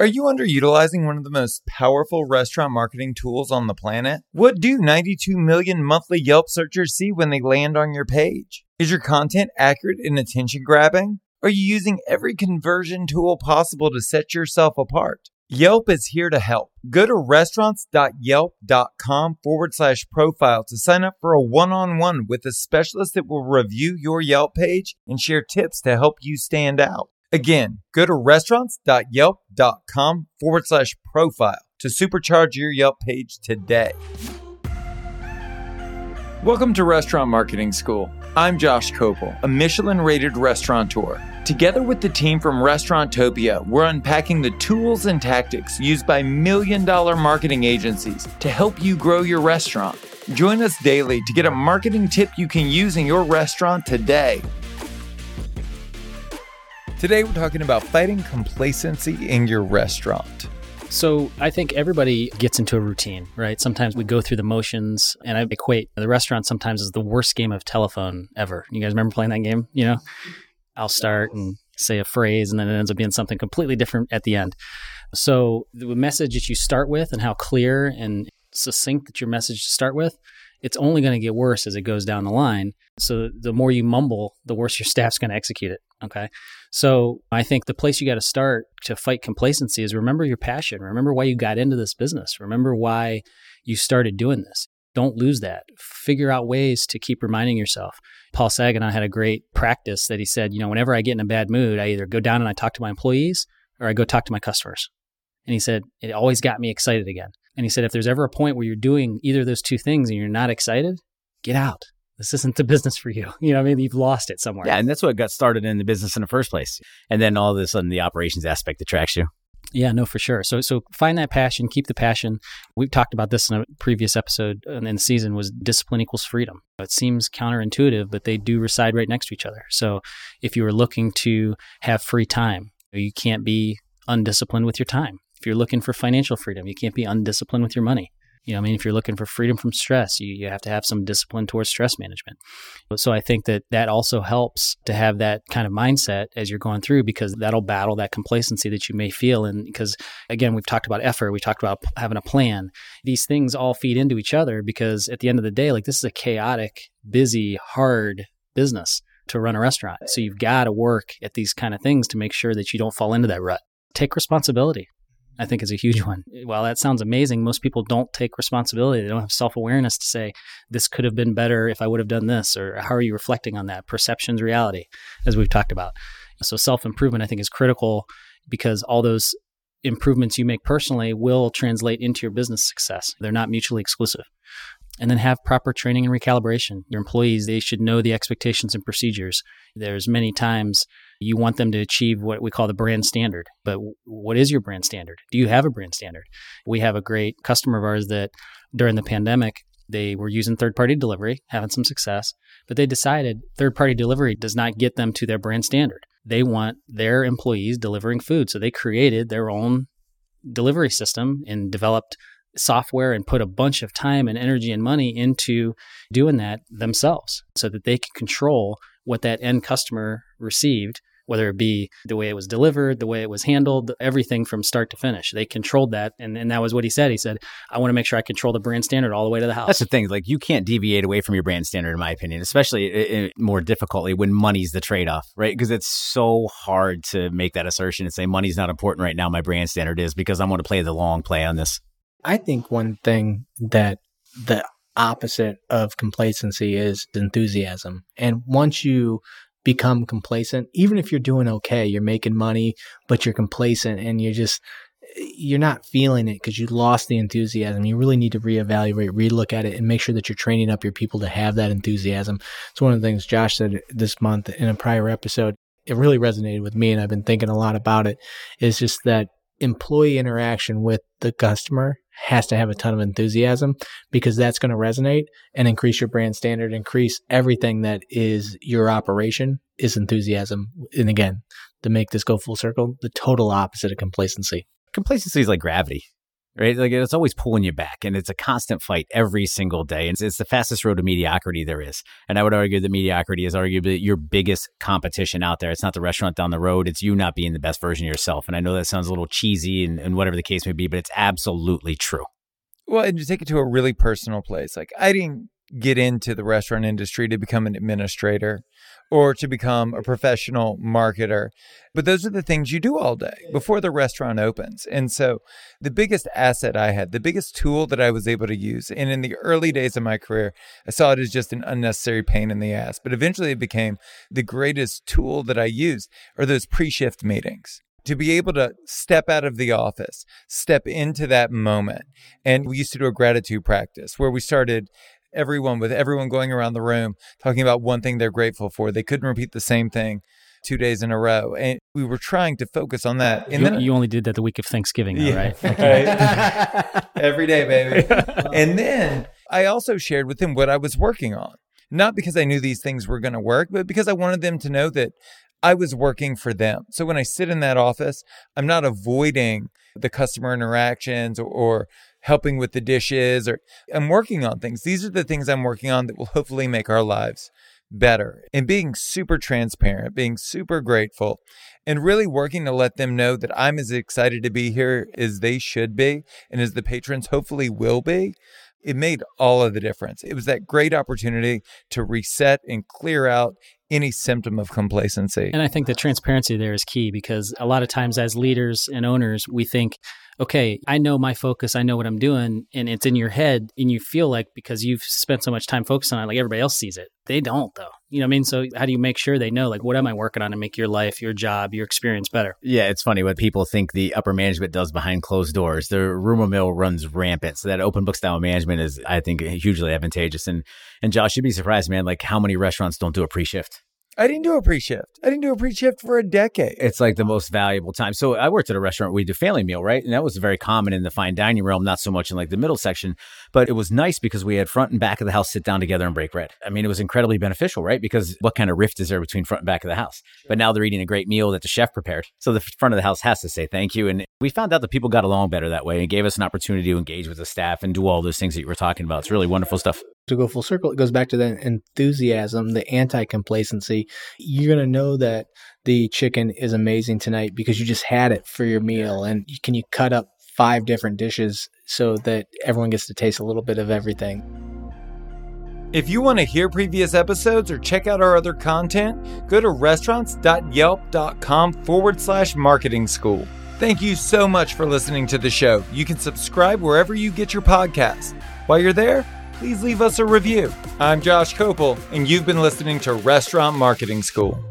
Are you underutilizing one of the most powerful restaurant marketing tools on the planet? What do 92 million monthly Yelp searchers see when they land on your page? Is your content accurate and attention grabbing? Are you using every conversion tool possible to set yourself apart? Yelp is here to help. Go to restaurants.yelp.com forward slash profile to sign up for a one on one with a specialist that will review your Yelp page and share tips to help you stand out. Again, go to restaurants.yelp.com forward slash profile to supercharge your Yelp page today. Welcome to Restaurant Marketing School. I'm Josh Kopel, a Michelin rated restaurateur. Together with the team from Restauranttopia, we're unpacking the tools and tactics used by million dollar marketing agencies to help you grow your restaurant. Join us daily to get a marketing tip you can use in your restaurant today. Today, we're talking about fighting complacency in your restaurant. So I think everybody gets into a routine, right? Sometimes we go through the motions, and I equate the restaurant sometimes is the worst game of telephone ever. You guys remember playing that game? You know, I'll start and say a phrase, and then it ends up being something completely different at the end. So the message that you start with, and how clear and succinct that your message to start with, it's only going to get worse as it goes down the line. So the more you mumble, the worse your staff's going to execute it. Okay. So I think the place you got to start to fight complacency is remember your passion. Remember why you got into this business. Remember why you started doing this. Don't lose that. Figure out ways to keep reminding yourself. Paul Saginaw had a great practice that he said, you know, whenever I get in a bad mood, I either go down and I talk to my employees or I go talk to my customers. And he said, it always got me excited again. And he said, if there's ever a point where you're doing either of those two things and you're not excited, get out. This isn't the business for you. You know, I mean, you've lost it somewhere. Yeah, and that's what got started in the business in the first place. And then all of a sudden, the operations aspect attracts you. Yeah, no, for sure. So, so find that passion, keep the passion. We've talked about this in a previous episode and in the season. Was discipline equals freedom? It seems counterintuitive, but they do reside right next to each other. So, if you are looking to have free time, you can't be undisciplined with your time. If you're looking for financial freedom, you can't be undisciplined with your money. You know, I mean, if you're looking for freedom from stress, you, you have to have some discipline towards stress management. So I think that that also helps to have that kind of mindset as you're going through because that'll battle that complacency that you may feel. And because again, we've talked about effort, we talked about having a plan. These things all feed into each other because at the end of the day, like this is a chaotic, busy, hard business to run a restaurant. So you've got to work at these kind of things to make sure that you don't fall into that rut. Take responsibility. I think is a huge one. While that sounds amazing, most people don't take responsibility. They don't have self awareness to say, this could have been better if I would have done this, or how are you reflecting on that? Perception's reality, as we've talked about. So, self improvement, I think, is critical because all those improvements you make personally will translate into your business success. They're not mutually exclusive. And then have proper training and recalibration. Your employees, they should know the expectations and procedures. There's many times you want them to achieve what we call the brand standard. But what is your brand standard? Do you have a brand standard? We have a great customer of ours that during the pandemic, they were using third party delivery, having some success, but they decided third party delivery does not get them to their brand standard. They want their employees delivering food. So they created their own delivery system and developed software and put a bunch of time and energy and money into doing that themselves so that they can control what that end customer received, whether it be the way it was delivered, the way it was handled, everything from start to finish. They controlled that. And, and that was what he said. He said, I want to make sure I control the brand standard all the way to the house. That's the thing. Like, you can't deviate away from your brand standard, in my opinion, especially more difficultly when money's the trade off, right? Because it's so hard to make that assertion and say, money's not important right now. My brand standard is because I'm going to play the long play on this. I think one thing that the opposite of complacency is enthusiasm. And once you become complacent, even if you're doing okay, you're making money, but you're complacent and you're just, you're not feeling it because you lost the enthusiasm. You really need to reevaluate, relook at it, and make sure that you're training up your people to have that enthusiasm. It's one of the things Josh said this month in a prior episode. It really resonated with me, and I've been thinking a lot about it. Is just that employee interaction with the customer has to have a ton of enthusiasm because that's going to resonate and increase your brand standard, increase everything that is your operation is enthusiasm. And again, to make this go full circle, the total opposite of complacency. Complacency is like gravity. Right? Like it's always pulling you back and it's a constant fight every single day. And it's, it's, the fastest road to mediocrity there is. And I would argue that mediocrity is arguably your biggest competition out there. It's not the restaurant down the road. It's you not being the best version of yourself. And I know that sounds a little cheesy and, and whatever the case may be, but it's absolutely true. Well, and to take it to a really personal place, like I didn't get into the restaurant industry to become an administrator or to become a professional marketer. But those are the things you do all day before the restaurant opens. And so the biggest asset I had, the biggest tool that I was able to use, and in the early days of my career, I saw it as just an unnecessary pain in the ass. But eventually it became the greatest tool that I used are those pre shift meetings to be able to step out of the office, step into that moment. And we used to do a gratitude practice where we started everyone with everyone going around the room talking about one thing they're grateful for. They couldn't repeat the same thing two days in a row. And we were trying to focus on that. And you, then you only did that the week of Thanksgiving, though, Yeah, right? right. Every day, baby. and then I also shared with them what I was working on. Not because I knew these things were going to work, but because I wanted them to know that I was working for them. So when I sit in that office, I'm not avoiding the customer interactions or, or helping with the dishes or I'm working on things. These are the things I'm working on that will hopefully make our lives better and being super transparent, being super grateful, and really working to let them know that I'm as excited to be here as they should be and as the patrons hopefully will be. It made all of the difference. It was that great opportunity to reset and clear out any symptom of complacency. And I think the transparency there is key because a lot of times as leaders and owners, we think, okay, I know my focus, I know what I'm doing, and it's in your head, and you feel like because you've spent so much time focusing on it, like everybody else sees it. They don't though. You know what I mean? So how do you make sure they know like what am I working on to make your life, your job, your experience better? Yeah, it's funny what people think the upper management does behind closed doors. The rumor mill runs rampant. So that open book style management is, I think, hugely advantageous. And and Josh, you'd be surprised, man, like how many restaurants don't do a pre shift. I didn't do a pre shift. I didn't do a pre shift for a decade. It's like the most valuable time. So I worked at a restaurant we do family meal, right? And that was very common in the fine dining realm, not so much in like the middle section, but it was nice because we had front and back of the house sit down together and break bread. I mean, it was incredibly beneficial, right? Because what kind of rift is there between front and back of the house? But now they're eating a great meal that the chef prepared. So the front of the house has to say thank you. And we found out that people got along better that way and gave us an opportunity to engage with the staff and do all those things that you were talking about. It's really wonderful stuff to go full circle, it goes back to the enthusiasm, the anti complacency. You're going to know that the chicken is amazing tonight because you just had it for your meal. And can you cut up five different dishes so that everyone gets to taste a little bit of everything? If you want to hear previous episodes or check out our other content, go to restaurants.yelp.com forward slash marketing school. Thank you so much for listening to the show. You can subscribe wherever you get your podcast. While you're there, please leave us a review. I'm Josh Kopel, and you've been listening to Restaurant Marketing School.